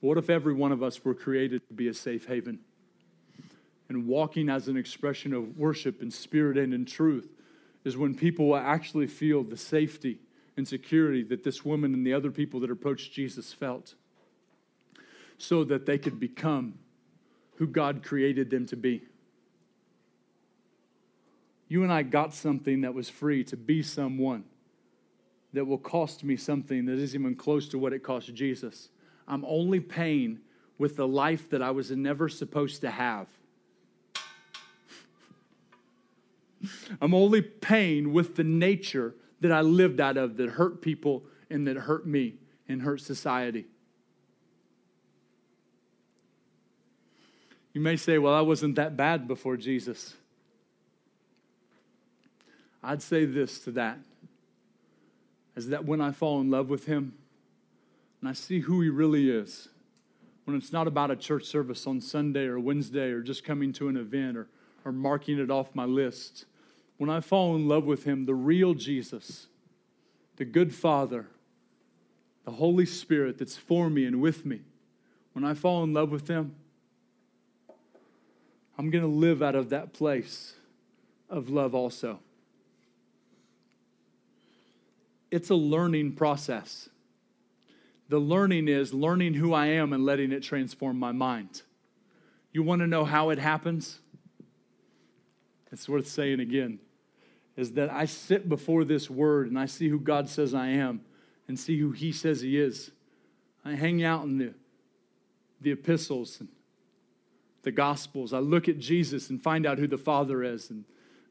What if every one of us were created to be a safe haven? And walking as an expression of worship in spirit and in truth is when people will actually feel the safety and security that this woman and the other people that approached Jesus felt so that they could become who God created them to be. You and I got something that was free to be someone that will cost me something that isn't even close to what it cost Jesus. I'm only paying with the life that I was never supposed to have. I'm only paying with the nature that I lived out of that hurt people and that hurt me and hurt society. You may say, well, I wasn't that bad before Jesus. I'd say this to that is that when I fall in love with Him and I see who He really is, when it's not about a church service on Sunday or Wednesday or just coming to an event or, or marking it off my list, when I fall in love with Him, the real Jesus, the good Father, the Holy Spirit that's for me and with me, when I fall in love with Him, I'm going to live out of that place of love also. It's a learning process. The learning is learning who I am and letting it transform my mind. You want to know how it happens? It's worth saying again is that I sit before this word and I see who God says I am and see who He says He is. I hang out in the, the epistles and the Gospels. I look at Jesus and find out who the Father is. And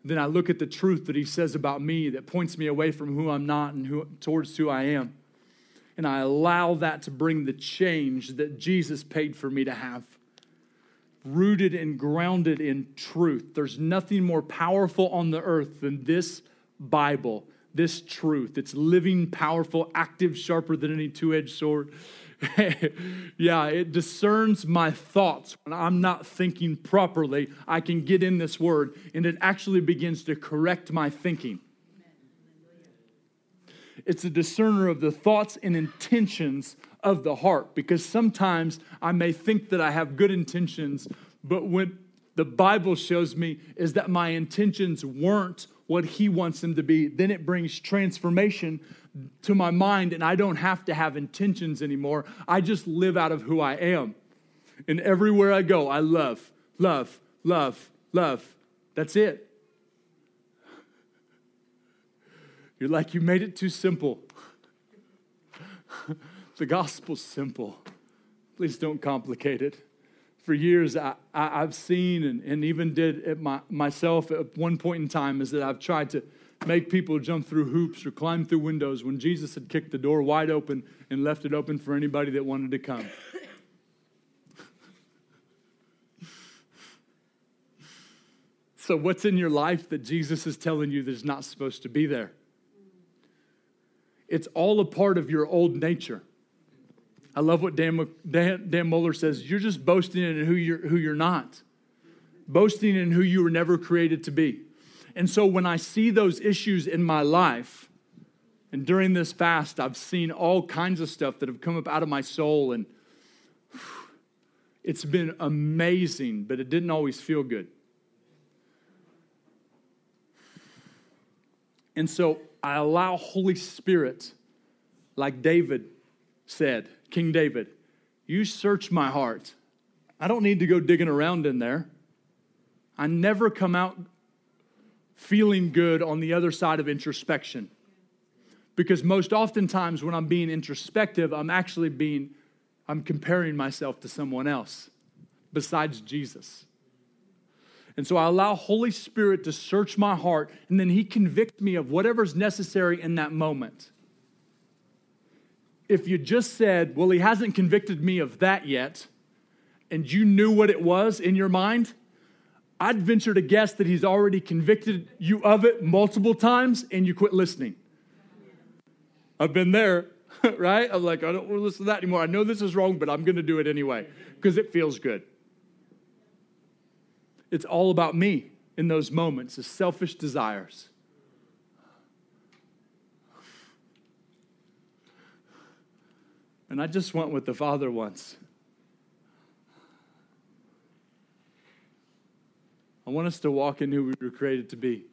then I look at the truth that He says about me that points me away from who I'm not and who, towards who I am. And I allow that to bring the change that Jesus paid for me to have. Rooted and grounded in truth. There's nothing more powerful on the earth than this Bible, this truth. It's living, powerful, active, sharper than any two edged sword [LAUGHS] yeah, it discerns my thoughts. When I'm not thinking properly, I can get in this word and it actually begins to correct my thinking. It's a discerner of the thoughts and intentions of the heart because sometimes I may think that I have good intentions, but what the Bible shows me is that my intentions weren't what He wants them to be. Then it brings transformation to my mind and I don't have to have intentions anymore. I just live out of who I am. And everywhere I go, I love, love, love, love. That's it. You're like, you made it too simple. the gospel's simple. Please don't complicate it. For years, I, I, have seen and, and even did it my, myself at one point in time is that I've tried to make people jump through hoops or climb through windows when Jesus had kicked the door wide open and left it open for anybody that wanted to come. so, what's in your life that Jesus is telling you that's not supposed to be there? It's all a part of your old nature. I love what Dan, Dan, Dan Mohler says. You're just boasting in who you're, who you're not, boasting in who you were never created to be. And so when I see those issues in my life, and during this fast, I've seen all kinds of stuff that have come up out of my soul, and it's been amazing, but it didn't always feel good. And so I allow Holy Spirit, like David said, King David, you search my heart. I don't need to go digging around in there. I never come out feeling good on the other side of introspection. Because most oftentimes when I'm being introspective, I'm actually being, I'm comparing myself to someone else besides Jesus. And so I allow Holy Spirit to search my heart, and then He convicts me of whatever's necessary in that moment if you just said, Well, he hasn't convicted me of that yet, and you knew what it was in your mind, I'd venture to guess that he's already convicted you of it multiple times and you quit listening. I've been there, [LAUGHS] right? I'm like, I don't want to listen to that anymore. I know this is wrong, but I'm going to do it anyway because it feels good. It's all about me in those moments, the selfish desires. And I just went with the Father once. I want us to walk in who we were created to be.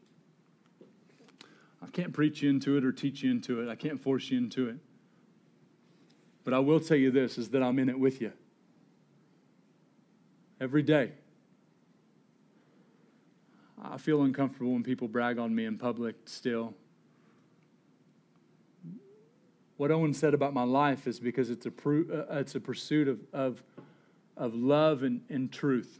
I can't preach you into it or teach you into it. I can't force you into it. But I will tell you this is that I'm in it with you. Every day. I feel uncomfortable when people brag on me in public still. What Owen said about my life is because it's a, uh, it's a pursuit of, of, of love and, and truth.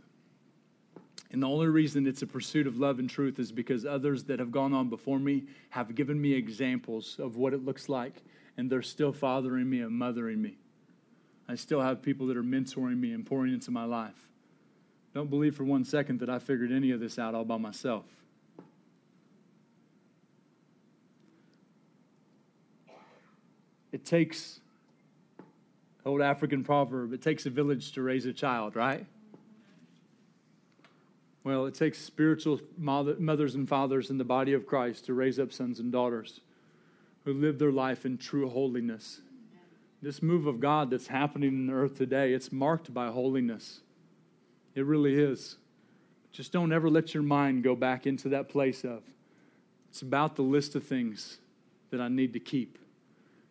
And the only reason it's a pursuit of love and truth is because others that have gone on before me have given me examples of what it looks like, and they're still fathering me and mothering me. I still have people that are mentoring me and pouring into my life. Don't believe for one second that I figured any of this out all by myself. it takes old African proverb, it takes a village to raise a child, right? Well, it takes spiritual mothers and fathers in the body of Christ to raise up sons and daughters who live their life in true holiness. This move of God that's happening in the earth today, it's marked by holiness. It really is. Just don't ever let your mind go back into that place of it's about the list of things that I need to keep.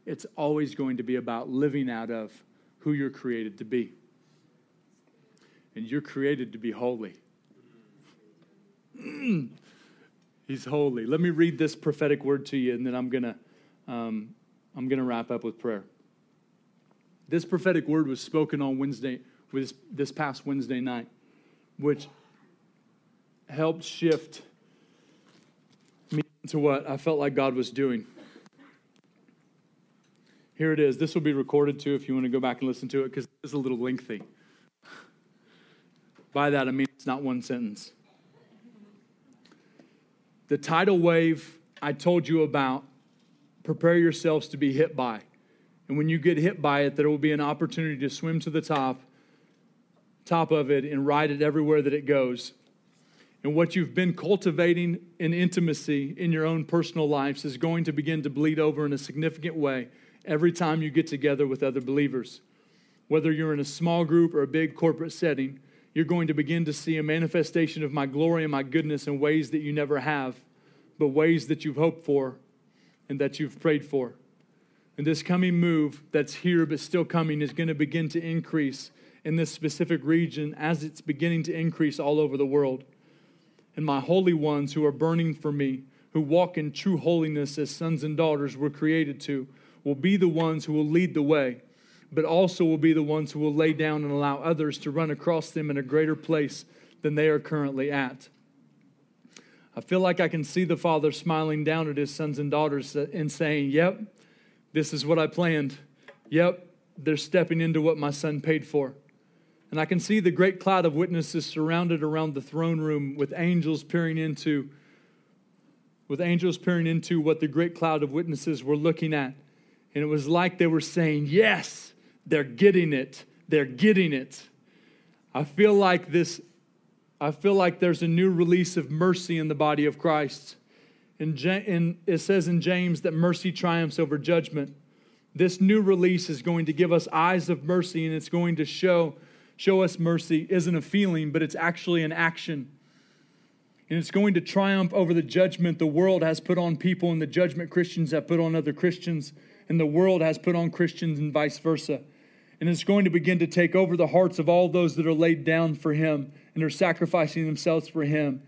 It's always going to be about living out of who you're created to be. And you're created to be holy. [CLEARS THROAT] He's holy. Let me read this prophetic word to you, and then I'm gonna um, I'm gonna wrap up with prayer. This prophetic word was spoken on Wednesday, was this past Wednesday night, which helped shift me to what I felt like God was doing. Here it is. This will be recorded too if you want to go back and listen to it because it's a little lengthy. By that, I mean it's not one sentence. The tidal wave I told you about, prepare yourselves to be hit by. And when you get hit by it, there will be an opportunity to swim to the top, top of it, and ride it everywhere that it goes. And what you've been cultivating in intimacy in your own personal lives is going to begin to bleed over in a significant way every time you get together with other believers. Whether you're in a small group or a big corporate setting, you're going to begin to see a manifestation of my glory and my goodness in ways that you never have, but ways that you've hoped for and that you've prayed for. And this coming move that's here but still coming is going to begin to increase in this specific region as it's beginning to increase all over the world. And my holy ones who are burning for me, who walk in true holiness as sons and daughters were created to, will be the ones who will lead the way, but also will be the ones who will lay down and allow others to run across them in a greater place than they are currently at. I feel like I can see the Father smiling down at his sons and daughters and saying, Yep, this is what I planned. Yep, they're stepping into what my son paid for. And I can see the great cloud of witnesses surrounded around the throne room with angels peering into with angels peering into what the great cloud of witnesses were looking at. And it was like they were saying, Yes, they're getting it. They're getting it. I feel like this, I feel like there's a new release of mercy in the body of Christ. And, and it says in James that mercy triumphs over judgment. This new release is going to give us eyes of mercy and it's going to show, show us mercy isn't a feeling, but it's actually an action. And it's going to triumph over the judgment the world has put on people and the judgment Christians have put on other Christians and the world has put on Christians and vice versa. And it's going to begin to take over the hearts of all those that are laid down for Him and are sacrificing themselves for Him.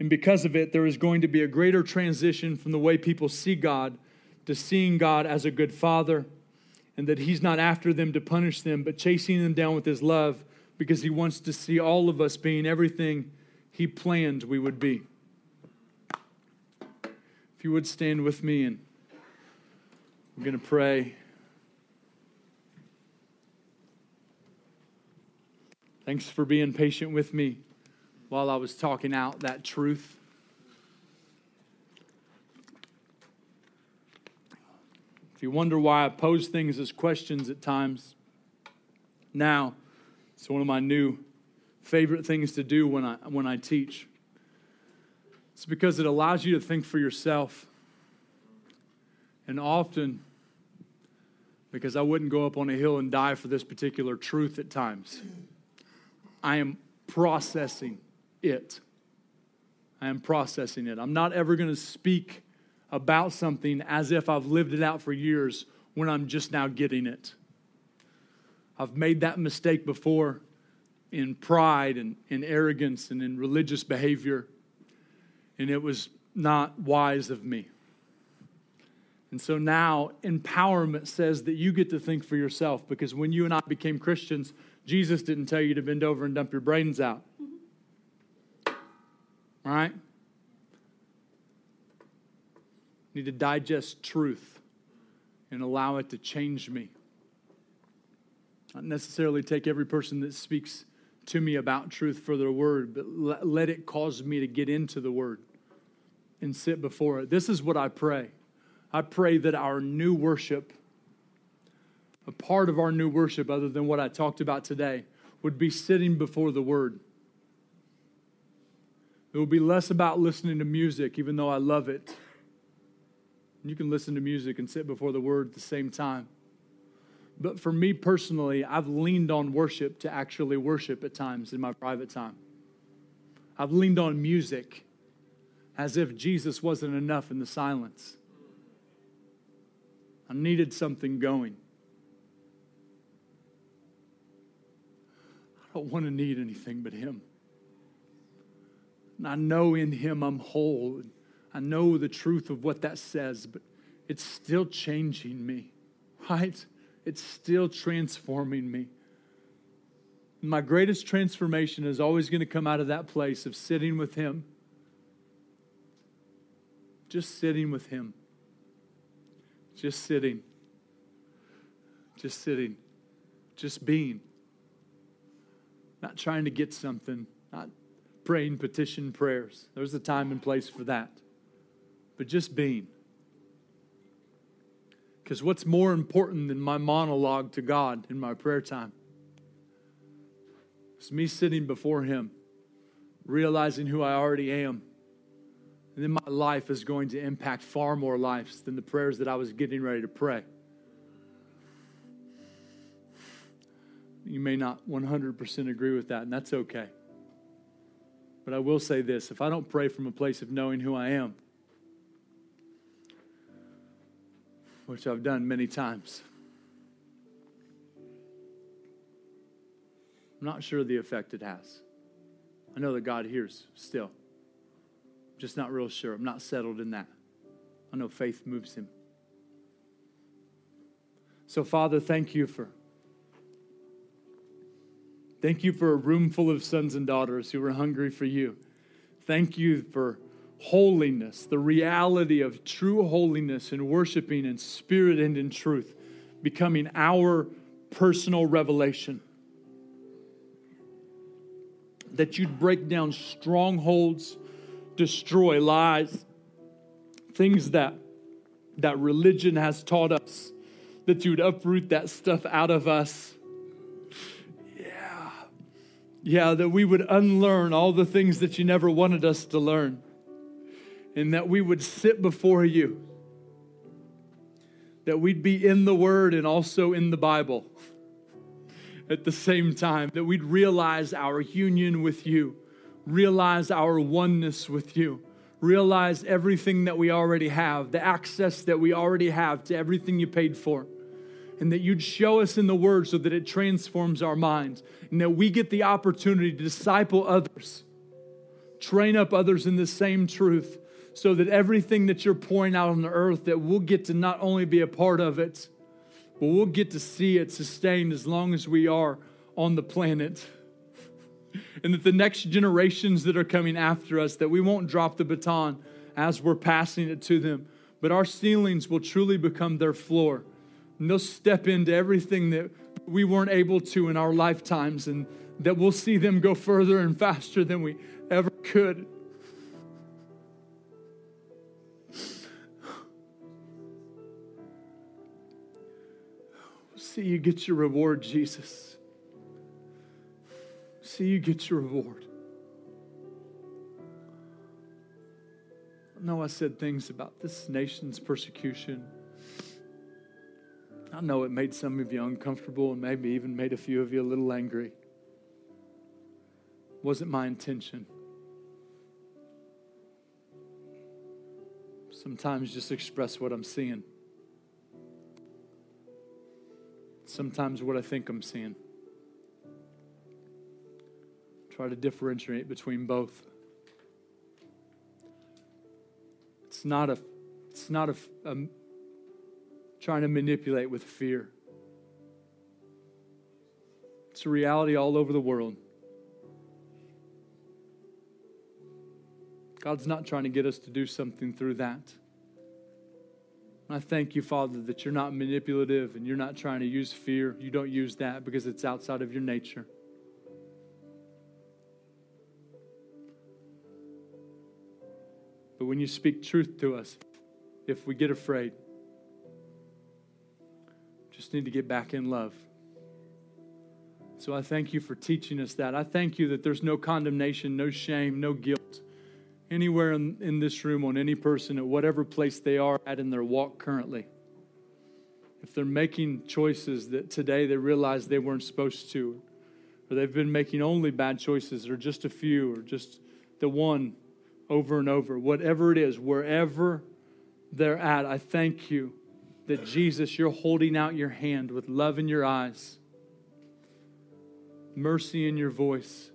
And because of it, there is going to be a greater transition from the way people see God to seeing God as a good Father and that He's not after them to punish them, but chasing them down with His love because He wants to see all of us being everything He planned we would be. If you would stand with me and we're going to pray. Thanks for being patient with me while I was talking out that truth. If you wonder why I pose things as questions at times, now it's one of my new favorite things to do when I, when I teach. It's because it allows you to think for yourself. And often, because I wouldn't go up on a hill and die for this particular truth at times. I am processing it. I am processing it. I'm not ever going to speak about something as if I've lived it out for years when I'm just now getting it. I've made that mistake before in pride and in arrogance and in religious behavior, and it was not wise of me. And so now empowerment says that you get to think for yourself because when you and I became Christians, Jesus didn't tell you to bend over and dump your brains out. Right? Need to digest truth and allow it to change me. Not necessarily take every person that speaks to me about truth for their word, but let it cause me to get into the word and sit before it. This is what I pray. I pray that our new worship, a part of our new worship, other than what I talked about today, would be sitting before the Word. It will be less about listening to music, even though I love it. You can listen to music and sit before the Word at the same time. But for me personally, I've leaned on worship to actually worship at times in my private time. I've leaned on music as if Jesus wasn't enough in the silence. I needed something going. I don't want to need anything but Him. And I know in Him I'm whole. I know the truth of what that says, but it's still changing me, right? It's still transforming me. My greatest transformation is always going to come out of that place of sitting with Him. Just sitting with Him. Just sitting. Just sitting. Just being. Not trying to get something. Not praying petition prayers. There's a time and place for that. But just being. Because what's more important than my monologue to God in my prayer time? It's me sitting before Him, realizing who I already am and then my life is going to impact far more lives than the prayers that I was getting ready to pray. You may not 100% agree with that, and that's okay. But I will say this if I don't pray from a place of knowing who I am, which I've done many times, I'm not sure the effect it has. I know that God hears still. Just not real sure. I'm not settled in that. I know faith moves him. So, Father, thank you for thank you for a room full of sons and daughters who are hungry for you. Thank you for holiness, the reality of true holiness and worshiping in spirit and in truth, becoming our personal revelation. That you'd break down strongholds, destroy lies, things that, that religion has taught us, that you would uproot that stuff out of us. Yeah. Yeah, that we would unlearn all the things that you never wanted us to learn and that we would sit before you, that we'd be in the Word and also in the Bible at the same time, that we'd realize our union with you, realize our oneness with you, realize everything that we already have, the access that we already have to everything you paid for. And that you'd show us in the word so that it transforms our minds, and that we get the opportunity to disciple others, train up others in the same truth, so that everything that you're pouring out on the earth that we'll get to not only be a part of it but we'll get to see it sustained as long as we are on the planet. [LAUGHS] And that the next generations that are coming after us that we won't drop the baton as we're passing it to them but our ceilings will truly become their floor. And they'll step into everything that we weren't able to in our lifetimes and that we'll see them go further and faster than we ever could See you get your reward, Jesus. See you get your reward. I know I said things about this nation's persecution. I know it made some of you uncomfortable and maybe even made a few of you a little angry. Wasn't my intention. Sometimes just express what I'm seeing. Sometimes what I think I'm seeing. Try to differentiate between both. It's not a, it's not a, a trying to manipulate with fear. It's a reality all over the world. God's not trying to get us to do something through that. I thank you, Father, that you're not manipulative and you're not trying to use fear. You don't use that because it's outside of your nature. But when you speak truth to us, if we get afraid, just need to get back in love. So I thank you for teaching us that. I thank you that there's no condemnation, no shame, no guilt anywhere in, in this room on any person at whatever place they are at in their walk currently. If they're making choices that today they realize they weren't supposed to, or they've been making only bad choices, or just a few, or just the one over and over, whatever it is, wherever they're at, I thank you that Jesus, you're holding out your hand with love in your eyes, mercy in your voice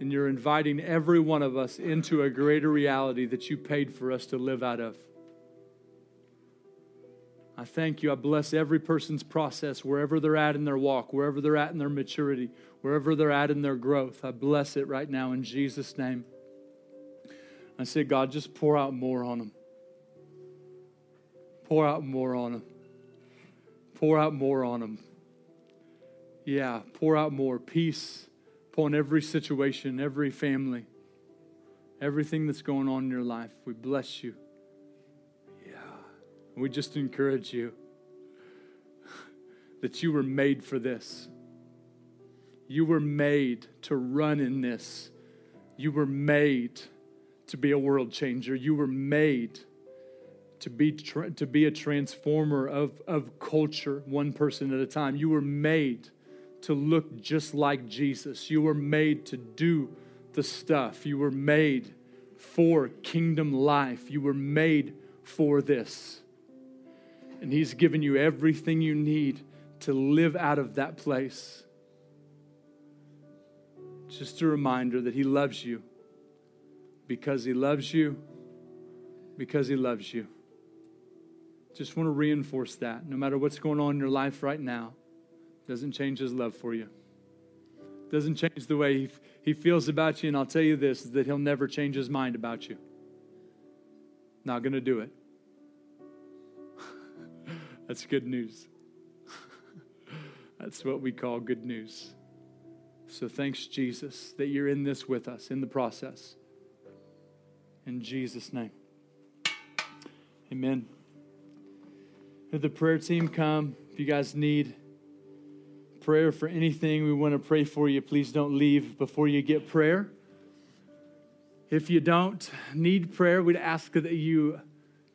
and you're inviting every one of us into a greater reality that you paid for us to live out of. I thank you. I bless every person's process, wherever they're at in their walk, wherever they're at in their maturity, wherever they're at in their growth. I bless it right now in Jesus' name. I say, God, just pour out more on them. Pour out more on them. Pour out more on them. Yeah, pour out more peace upon every situation, every family, everything that's going on in your life. We bless you. Yeah. We just encourage you [LAUGHS] that you were made for this. You were made to run in this. You were made to be a world changer. You were made to be, tra- to be a transformer of, of culture, one person at a time. You were made to look just like Jesus. You were made to do the stuff. You were made for kingdom life. You were made for this. And He's given you everything you need to live out of that place. just a reminder that He loves you because He loves you, because He loves you. Just want to reinforce that. No matter what's going on in your life right now, doesn't change His love for you. Doesn't change the way He, he feels about you. And I'll tell you this is that He'll never change His mind about you. Not going to do it. [LAUGHS] That's good news. [LAUGHS] That's what we call good news. So thanks, Jesus, that you're in this with us in the process. In Jesus' name. Amen. If the prayer team come, if you guys need prayer for anything, we want to pray for you. Please don't leave before you get prayer. If you don't need prayer, we'd ask that you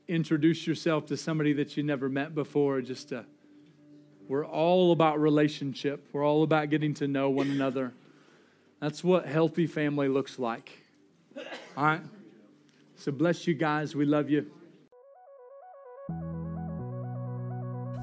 introduce yourself to somebody that you never met before. Just to, we're all about relationship. We're all about getting to know one another. That's what healthy family looks like. All right. So bless you guys. We love you.